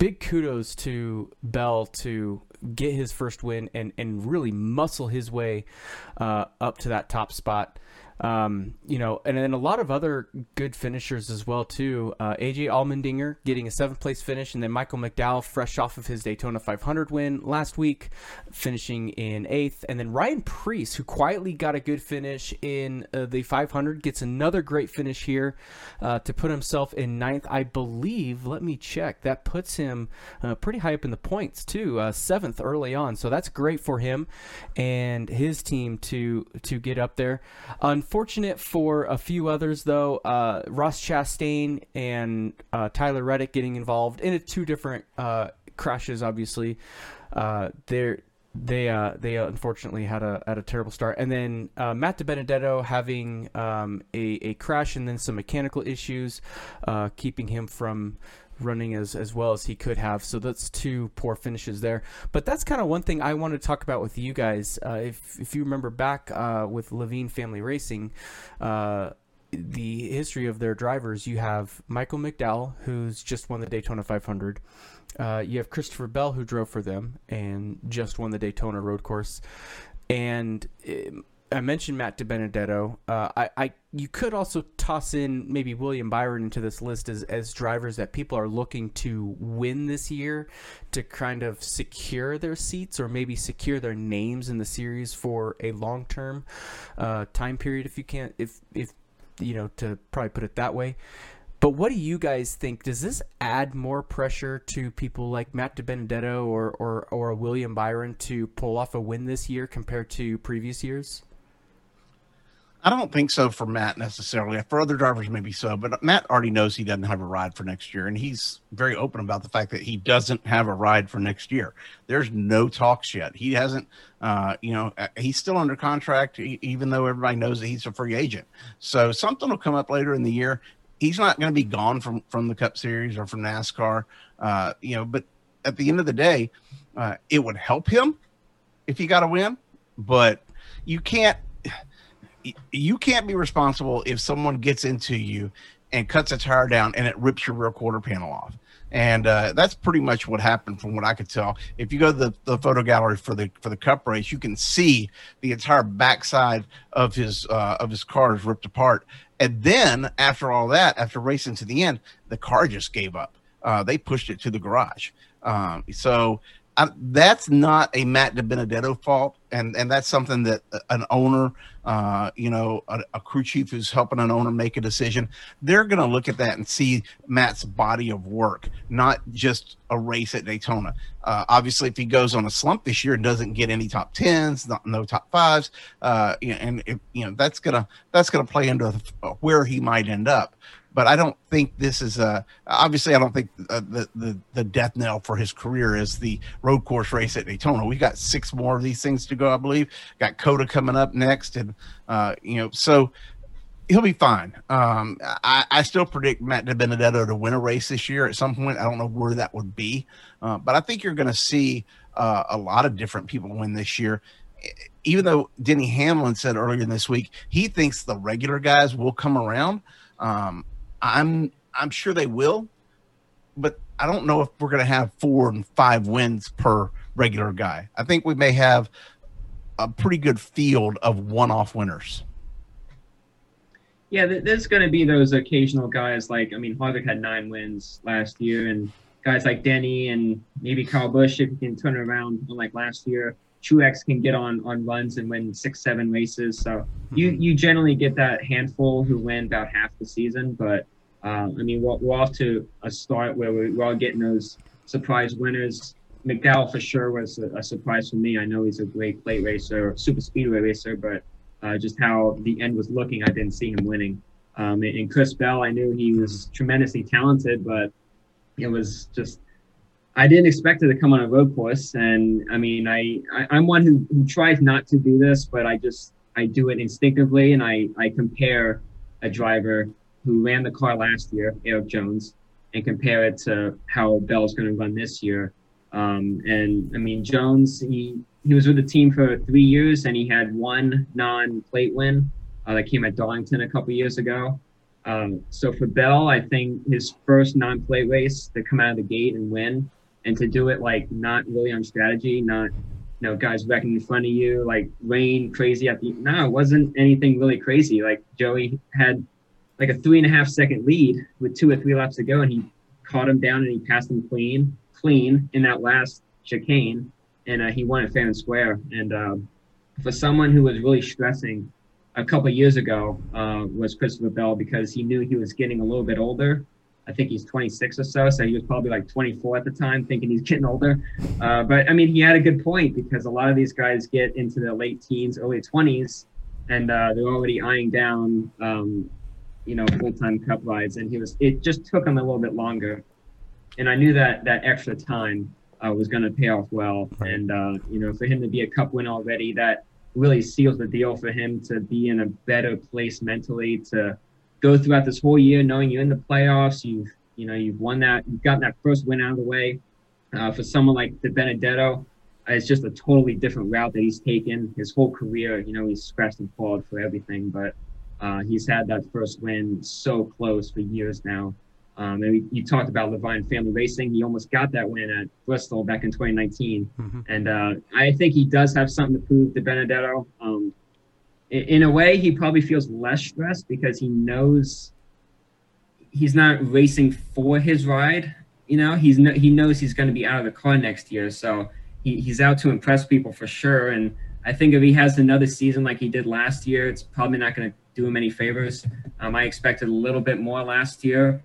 big kudos to Bell to get his first win and, and really muscle his way uh, up to that top spot. Um, you know, and then a lot of other good finishers as well too. Uh, AJ Allmendinger getting a seventh place finish, and then Michael McDowell, fresh off of his Daytona 500 win last week, finishing in eighth, and then Ryan Preece, who quietly got a good finish in uh, the 500, gets another great finish here uh, to put himself in ninth. I believe. Let me check. That puts him uh, pretty high up in the points too, uh, seventh early on. So that's great for him and his team to to get up there. Unfortunate for a few others, though. Uh, Ross Chastain and uh, Tyler Reddick getting involved in two different uh, crashes. Obviously, uh, they're they uh, they unfortunately had a had a terrible start, and then uh, Matt DiBenedetto having um, a a crash and then some mechanical issues, keeping him from running as, as well as he could have. So that's two poor finishes there. But that's kind of one thing I want to talk about with you guys. Uh, if, if you remember back uh, with Leavine Family Racing, uh, the history of their drivers, you have Michael McDowell, who's just won the Daytona 500. Uh, you have Christopher Bell, who drove for them and just won the Daytona road course. And um, I mentioned Matt DiBenedetto. Uh, I, I, you could also toss in maybe William Byron into this list as, as drivers that people are looking to win this year to kind of secure their seats or maybe secure their names in the series for a long term uh, time period. If you can't, if if you know, to probably put it that way. But what do you guys think? Does this add more pressure to people like Matt DiBenedetto or, or, or William Byron to pull off a win this year compared to previous years? I don't think so for Matt necessarily. For other drivers, maybe so, but Matt already knows he doesn't have a ride for next year, and he's very open about the fact that he doesn't have a ride for next year. There's no talks yet. He hasn't, uh, you know, uh, he's still under contract, even though everybody knows that he's a free agent. So something will come up later in the year. He's not going to be gone from from the Cup Series or from NASCAR, uh, you know. But at the end of the day, uh, it would help him if he got a win, but you can't you can't be responsible if someone gets into you and cuts a tire down and it rips your rear quarter panel off. And uh, that's pretty much what happened from what I could tell. If you go to the, the photo gallery for the for the cup race, you can see the entire backside of his uh, of his car is ripped apart. And then after all that, after racing to the end, the car just gave up. Uh, they pushed it to the garage. Um, so I, that's not a Matt DiBenedetto fault, and and that's something that an owner, uh, you know, a, a, crew chief who's helping an owner make a decision, they're going to look at that and see Matt's body of work, not just a race at Daytona. Uh, obviously, if he goes on a slump this year and doesn't get any top tens, not, no top fives, uh, and you know that's gonna that's gonna play into where he might end up but I don't think this is a. Obviously, I don't think uh, the, the the death knell for his career is the road course race at Daytona. We got six more of these things to go, I believe. Got COTA coming up next, and uh, you know, so he'll be fine. Um, I, I still predict Matt DiBenedetto to win a race this year at some point. I don't know where that would be, uh, but I think you're going to see uh, a lot of different people win this year. Even though Denny Hamlin said earlier this week he thinks the regular guys will come around. Um, I'm I'm sure they will, but I don't know if we're going to have four and five wins per regular guy. I think we may have a pretty good field of one-off winners. Yeah, there's going to be those occasional guys like I mean Harvick had nine wins last year, and guys like Denny and maybe Kyle Busch if he can turn around like last year. Truex can get on on runs and win six, seven races. So you mm-hmm. you generally get that handful who win about half the season. But uh, I mean, we're, we're, off to a start where we're, we're all getting those surprise winners. McDowell for sure was a, a, surprise for me. I know he's a great plate racer, super speedway racer, but uh, just how the end was looking, I didn't see him winning. Um, and, and Chris Bell, I knew he was tremendously talented, but it was just I didn't expect it to come on a road course, and I mean, I, I am one who, who tries not to do this, but I just I do it instinctively, and I I compare a driver who ran the car last year, Erik Jones, and compare it to how Bell's going to run this year. Um, and I mean, Jones he he was with the team for three years, and he had one non-plate win uh, that came at Darlington a couple years ago. Um, so for Bell, I think his first non-plate race to come out of the gate and win and to do it like not really on strategy, not you know guys wrecking in front of you, like rain crazy at the no, it wasn't anything really crazy. Like Joey had like a three and a half second lead with two or three laps to go, and he caught him down and he passed him clean, clean in that last chicane, and uh, he won it fair and square. And uh, for someone who was really stressing a couple years ago uh, was Christopher Bell because he knew he was getting a little bit older I think he's 26 or so, so he was probably like 24 at the time, thinking he's getting older. Uh, but I mean, he had a good point because a lot of these guys get into their late teens, early 20s, and uh, they're already eyeing down, um, you know, full-time cup rides. And he was, it just took him a little bit longer, and I knew that that extra time uh, was going to pay off well. And uh, you know, for him to be a cup win already, that really seals the deal for him to be in a better place mentally to go throughout this whole year knowing you're in the playoffs. You've you know you've won that. You've gotten that first win out of the way. Uh, for someone like DiBenedetto, it's just a totally different route that he's taken his whole career. You know he's scratched and clawed for everything, but uh, he's had that first win so close for years now. Um, and we, you talked about Leavine Family Racing. He almost got that win at Bristol back in 2019. Mm-hmm. And uh, I think he does have something to prove to Benedetto. Um, in a way, he probably feels less stressed because he knows he's not racing for his ride. You know, he's no, he knows he's going to be out of the car next year, so he, he's out to impress people for sure. And I think if he has another season like he did last year, it's probably not going to do him any favors. Um, I expected a little bit more last year,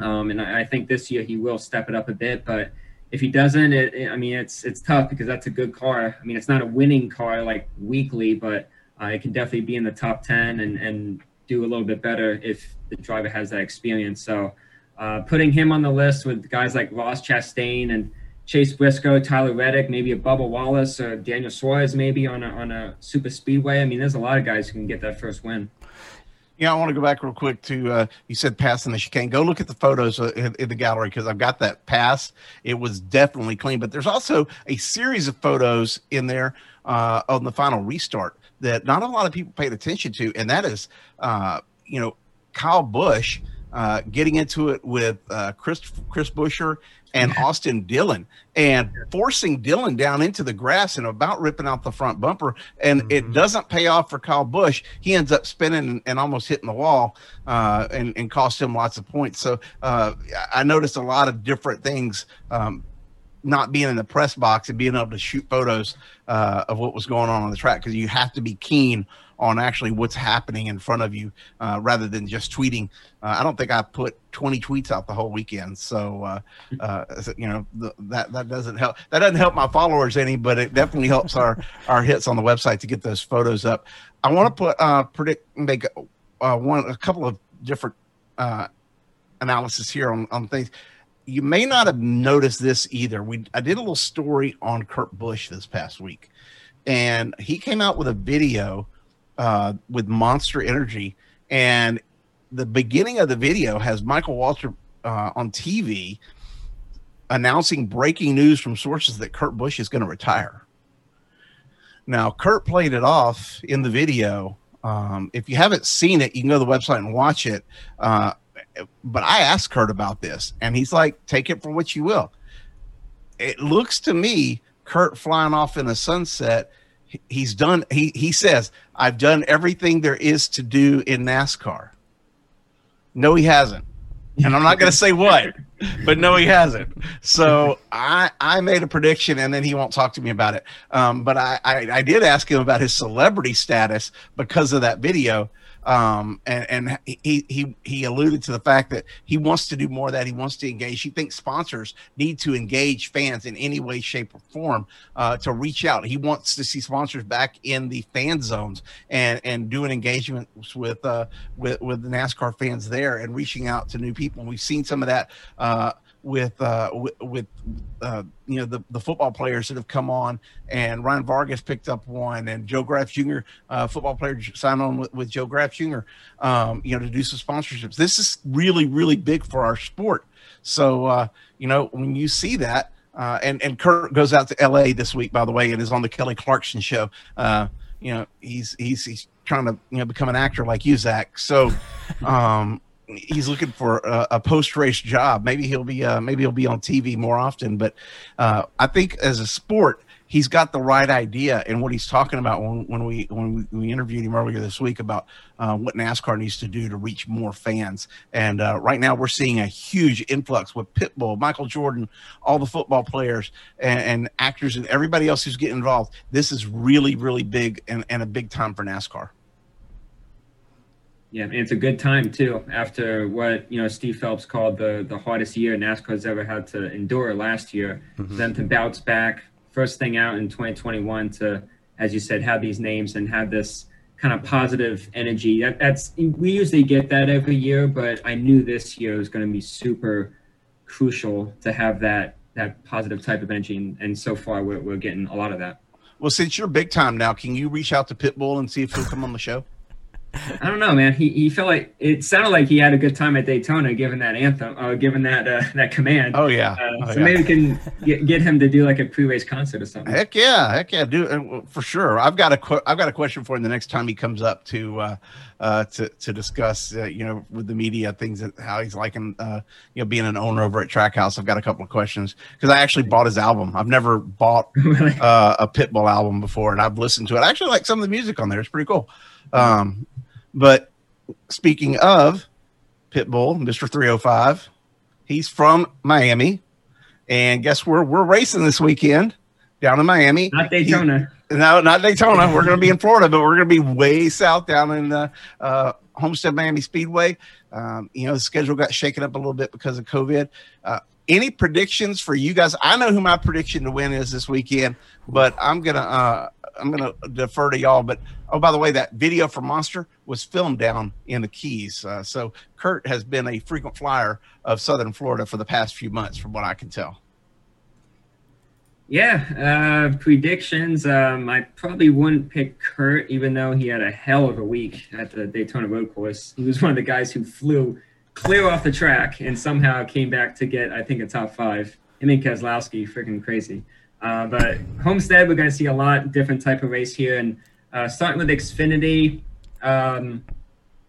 um, and I, I, think this year he will step it up a bit. But if he doesn't, it, it, I mean, it's it's tough because that's a good car. I mean, it's not a winning car like weekly, but uh, it can definitely be in the top ten and and do a little bit better if the driver has that experience. So. Uh, putting him on the list with guys like Ross Chastain and Chase Briscoe, Tyler Reddick, maybe a Bubba Wallace, or Daniel Suarez, maybe on a, on a super speedway. I mean, there's a lot of guys who can get that first win. Yeah, I want to go back real quick to uh, you said passing the chicane. Go look at the photos uh, in, in the gallery because I've got that pass. It was definitely clean, but there's also a series of photos in there uh, on the final restart that not a lot of people paid attention to, and that is, uh, you know, Kyle Busch uh, getting into it with uh, Chris Chris Buescher and Austin Dillon and forcing Dillon down into the grass and about ripping out the front bumper. And mm-hmm. it doesn't pay off for Kyle Busch. He ends up spinning and, and almost hitting the wall uh, and, and cost him lots of points. So uh, I noticed a lot of different things. Um, not being in the press box and being able to shoot photos uh, of what was going on on the track because you have to be keen on actually what's happening in front of you uh, rather than just tweeting. Uh, I don't think I put 20 tweets out the whole weekend. So, uh, uh you know, that, that doesn't help. That doesn't help my followers any, but it definitely helps our, our hits on the website to get those photos up. I want to put, uh, predict, make one, a couple of different analysis here on, on things you may not have noticed this either. We I did a little story on Kurt Busch this past week, and he came out with a video uh, with Monster Energy, and the beginning of the video has Michael Waltrip uh, on TV announcing breaking news from sources that Kurt Busch is going to retire. Now, Kurt played it off in the video. Um, if you haven't seen it, you can go to the website and watch it. Uh, but I asked Kurt about this, and he's like, "Take it for what you will." It looks to me Kurt flying off in a sunset he's done he he says i've done everything there is to do in nascar. No he hasn't. And i'm not going to say what but no he hasn't. So i i made a prediction and then he won't talk to me about it. Um, but I, I i did ask him about his celebrity status because of that video um, and and he he he alluded to the fact that he wants to do more of that. He wants to engage. He thinks sponsors need to engage fans in any way, shape, or form uh, to reach out. He wants to see sponsors back in the fan zones and and doing engagements with uh, with with the NASCAR fans there and reaching out to new people. And we've seen some of that. Uh, with uh, with, with uh, you know the, the football players that have come on, and Ryan Vargas picked up one, and Joe Graf Jr. Uh, football player signed on with, with Joe Graf Jr. Um, you know to do some sponsorships. This is really really big for our sport. So uh, you know when you see that, uh, and and Kurt goes out to L.A. this week by the way, and is on the Kelly Clarkson show. Uh, you know he's he's he's trying to you know become an actor like you, Zach. So. Um, he's looking for a, a post race job. Maybe he'll be uh, maybe he'll be on TV more often. But uh, I think as a sport, he's got the right idea and what he's talking about when, when we when we, we interviewed him earlier this week about uh, what NASCAR needs to do to reach more fans. And uh, right now, we're seeing a huge influx with Pitbull, Michael Jordan, all the football players and, and actors, and everybody else who's getting involved. This is really really big and, and a big time for NASCAR. Yeah, and it's a good time too. After what you know, Steve Phelps called the the hardest year NASCAR's ever had to endure last year, mm-hmm. them to bounce back first thing out in 2021 to, as you said, have these names and have this kind of positive energy. That, that's we usually get that every year, but I knew this year was going to be super crucial to have that that positive type of energy, and, and so far we're we're getting a lot of that. Well, since you're big time now, can you reach out to Pitbull and see if he'll come on the show? I don't know, man. He, he felt like it sounded like he had a good time at Daytona, given that anthem, uh, given that uh, that command. Oh yeah. Uh, Oh, so yeah. maybe we can get, get him to do like a pre-race concert or something. Heck yeah, heck yeah, do uh, for sure. I've got a I've got a question for him the next time he comes up to uh, uh, to to discuss uh, you know with the media things that how he's liking uh, you know being an owner over at Trackhouse. I've got a couple of questions because I actually bought his album. I've never bought Really? uh, a Pitbull album before, and I've listened to it. I actually like some of the music on there. It's pretty cool. Um, but speaking of Pitbull, Hundred Five, he's from Miami, and guess where we're racing this weekend down in Miami. Not Daytona. No, not Daytona. We're going to be in Florida, but we're going to be way south down in the uh, Homestead Miami Speedway. Um, you know, the schedule got shaken up a little bit because of COVID. Uh, any predictions for you guys? I know who my prediction to win is this weekend, but I'm gonna uh, I'm gonna defer to y'all. But oh, by the way, that video for Monster was filmed down in the Keys. Uh, so Kurt has been a frequent flyer of Southern Florida for the past few months, from what I can tell. Yeah, uh, predictions. Um, I probably wouldn't pick Kurt, even though he had a hell of a week at the Daytona Road Course. He was one of the guys who flew clear off the track and somehow came back to get, I think, a top five. Him and Keselowski, freaking crazy. Uh, but Homestead, we're going to see a lot different type of race here, and uh, starting with Xfinity. Um,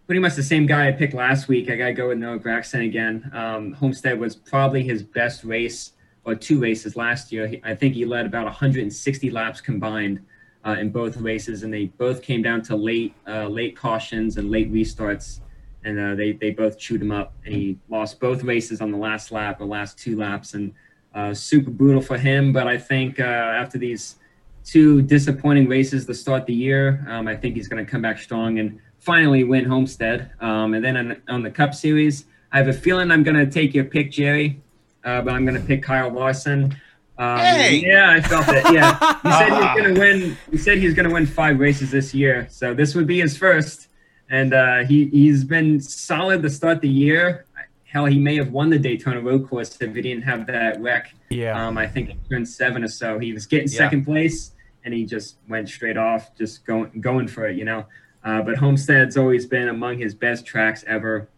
pretty much the same guy I picked last week. I got to go with Noah Gragson again. Um, Homestead was probably his best race or two races last year. I think he led about 160 laps combined uh, in both races, and they both came down to late uh, late cautions and late restarts, and uh, they they both chewed him up, and he lost both races on the last lap or last two laps, and uh, super brutal for him. But I think uh, after these two disappointing races to start the year, um, I think he's going to come back strong and finally win Homestead. Um, and then on, on the Cup Series, I have a feeling I'm going to take your pick, Jerry, uh, but I'm going to pick Kyle Larson. Um, Hey! Yeah, I felt it. Yeah, he said he's going to win. He said he was going to win five races this year, so this would be his first. And uh, he he's been solid to start the year. Hell, he may have won the Daytona Road Course if he didn't have that wreck. Yeah. Um, I think in turn seven or so, he was getting Yeah. second place, and he just went straight off, just going going for it, you know. Uh, but Homestead's always been among his best tracks ever.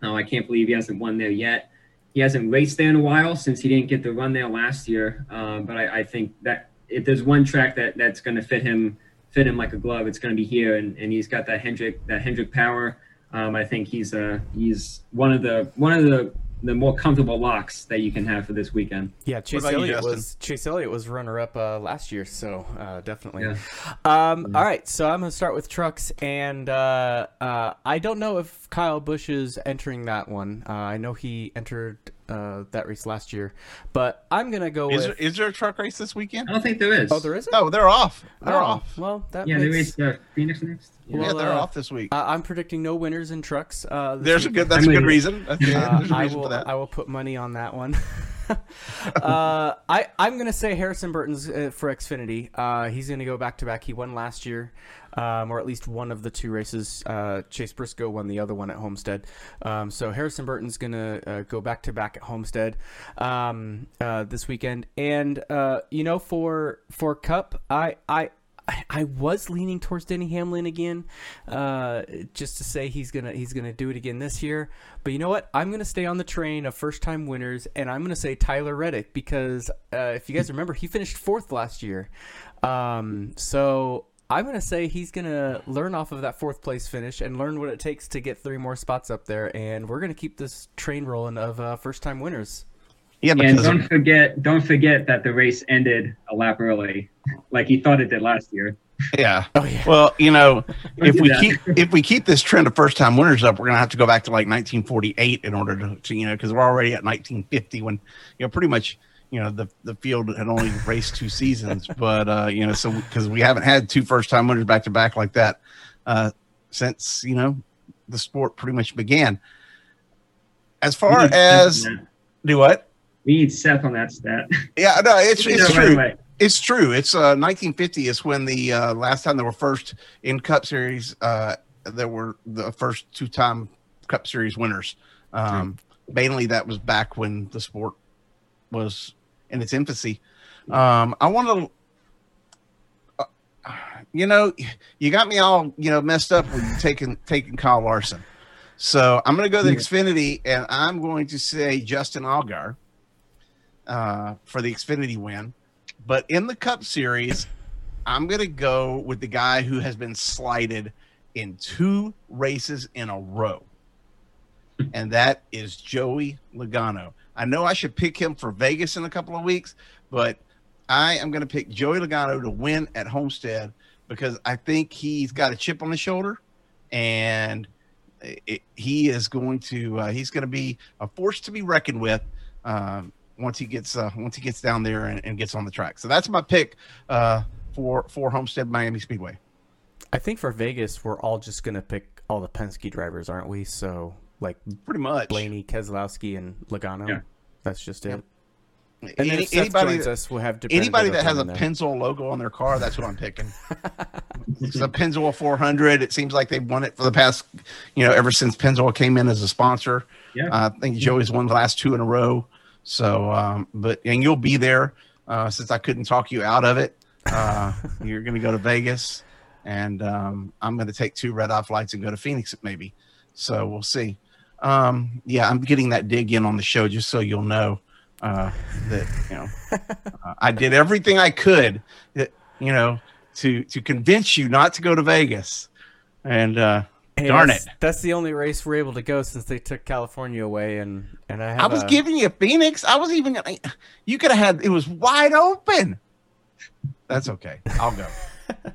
No, I can't believe he hasn't won there yet. He hasn't raced there in a while since he didn't get the run there last year. Um, but I, I think that if there's one track that that's going to fit him fit him like a glove, it's going to be here, and, and he's got that Hendrick that Hendrick power. Um, I think he's uh he's one of the one of the the more comfortable locks that you can have for this weekend. Yeah, Chase Elliott was Chase Elliott was runner up uh, last year, so uh, definitely. Yeah. Um, All right, so I'm gonna start with trucks, and uh, uh, I don't know if Kyle Busch is entering that one. Uh, I know he entered uh, that race last year, but I'm gonna go Is with. there, is there a truck race this weekend? I don't think there is. oh, there isn't. No, they're off. They're Oh, off. Well, that Yeah, there makes. is uh, Phoenix next. Yeah, Well, they're uh, off this week. Uh, I'm predicting no winners in trucks. Uh, this There's a good. That's a I'm good reason. That's, yeah, Uh, there's a I reason will. for that. I will put money on that one. uh, I I'm gonna say Harrison Burton's uh, for Xfinity. Uh, he's gonna go back to back. He won last year, um, or at least one of the two races. Uh, Chase Briscoe won the other one at Homestead. Um, so Harrison Burton's gonna uh, go back to back at Homestead um, uh, this weekend. And uh, you know, for for Cup, I I. I- I was leaning towards Denny Hamlin again, uh, just to say he's gonna he's gonna do it again this year. But you know what? I'm gonna stay on the train of first time winners, and I'm gonna say Tyler Reddick because uh, if you guys remember, he finished fourth last year. Um, so I'm gonna say he's gonna learn off of that fourth place finish and learn what it takes to get three more spots up there, and we're gonna keep this train rolling of uh, first time winners. yeah, And don't forget, don't forget that the race ended a lap early, like he thought it did last year. yeah. Oh yeah. Well, you know, if we that. keep if we keep this trend of first time winners up, we're gonna have to go back to like 1948 in order to, to you know because we're already at 1950 when you know pretty much you know the the field had only raced two seasons, but uh, you know so because we haven't had two first time winners back to back like that uh, since you know the sport pretty much began. As far as do what? we need Seth on that stat. Yeah, no, it's it's know right true. It's true. It's uh, 1950 is when the uh, last time there were first in Cup Series. Uh, there were the first two-time Cup Series winners. Um, mainly, that was back when the sport was in its infancy. Um, I want to. Uh, you know, you got me all you know messed up with taking taking Kyle Larson. So I'm going to go to the Xfinity, and I'm going to say Justin Allgaier uh, for the Xfinity win. But in the Cup Series, I'm going to go with the guy who has been slighted in two races in a row, and that is Joey Logano. I know I should pick him for Vegas in a couple of weeks, but I am going to pick Joey Logano to win at Homestead because I think he's got a chip on his shoulder, and it, he is going to uh, he's going to be a force to be reckoned with um, once he gets uh, once he gets down there and, and, gets on the track. So that's my pick uh, for for Homestead Miami Speedway. I think for Vegas, we're all just going to pick all the Penske drivers, aren't we? So like pretty much Blaney, Keselowski, and Logano. Yeah. That's just it. And Any, anybody that, us, we'll have anybody that has a Pennzoil logo on their car, that's what I'm picking. it's a Pennzoil 400. It seems like they've won it for the past, you know, ever since Pennzoil came in as a sponsor. Yeah, uh, I think Joey's won the last two in a row. So, um, but and you'll be there uh, since I couldn't talk you out of it. Uh, you're going to go to Vegas, and um, I'm going to take two red eye flights and go to Phoenix maybe. So we'll see. Um, yeah, I'm getting that dig in on the show just so you'll know uh, that you know uh, I did everything I could, that, you know, to to convince you not to go to Vegas, and uh, hey, darn it, that's the only race we're able to go since they took California away, and and I I was a... giving you Phoenix. I was even gonna. you could have had it was wide open. That's okay. I'll go.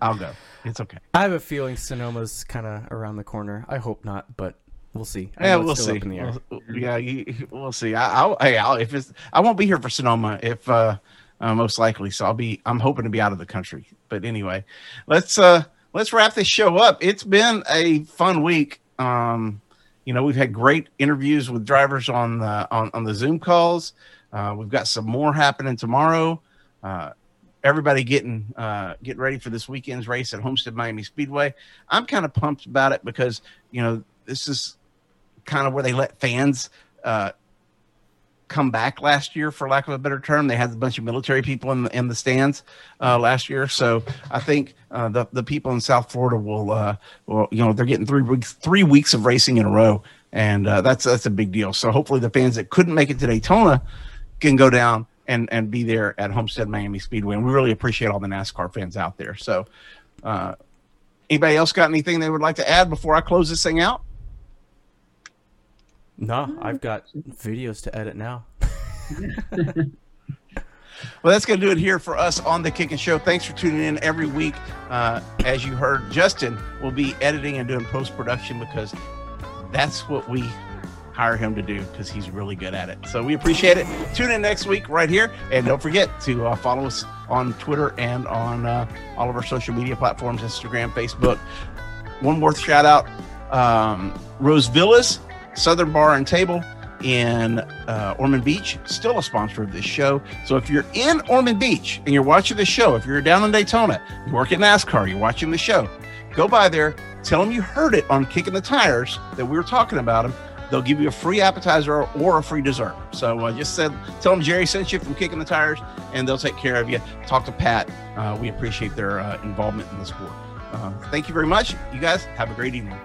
I'll go. It's okay. I have a feeling Sonoma's kind of around the corner. I hope not, but We'll see. I yeah, we'll see. We'll, yeah, you, we'll see. I, I'll, hey, I'll, if it's, I won't be here for Sonoma if, uh, uh, most likely. So I'll be, I'm hoping to be out of the country. But anyway, let's, uh, let's wrap this show up. It's been a fun week. Um, you know, we've had great interviews with drivers on the, on, on the Zoom calls. Uh, we've got some more happening tomorrow. Uh, everybody getting uh, getting ready for this weekend's race at Homestead Miami Speedway. I'm kind of pumped about it because you know this is kind of where they let fans uh, come back last year, for lack of a better term. They had a bunch of military people in the in the stands uh, last year, so I think uh, the the people in South Florida will, uh, will, you know, they're getting three weeks three weeks of racing in a row, and uh, that's that's a big deal. So hopefully, the fans that couldn't make it to Daytona can go down and and be there at Homestead Miami Speedway, and we really appreciate all the NASCAR fans out there. So. Uh, anybody else got anything they would like to add before I close this thing out? No, I've got videos to edit now. Well, that's going to do it here for us on the Kicking Show. Thanks for tuning in every week. Uh, as you heard, Justin will be editing and doing post production because that's what we hire him to do because he's really good at it. So we appreciate it. Tune in next week right here. And don't forget to uh, follow us on Twitter and on uh, all of our social media platforms Instagram, Facebook. One more shout out um, Rose Villas Southern Bar and Table in uh, Ormond Beach, still a sponsor of this show. So if you're in Ormond Beach and you're watching the show, if you're down in Daytona, you work at NASCAR, you're watching the show, go by there, tell them you heard it on Kicking the Tires that we were talking about them. They'll give you a free appetizer or a free dessert. So uh, just said, tell them Jerry sent you from Kicking the Tires, and they'll take care of you. Talk to Pat. Uh, we appreciate their uh, involvement in the sport. Uh, thank you very much. You guys have a great evening.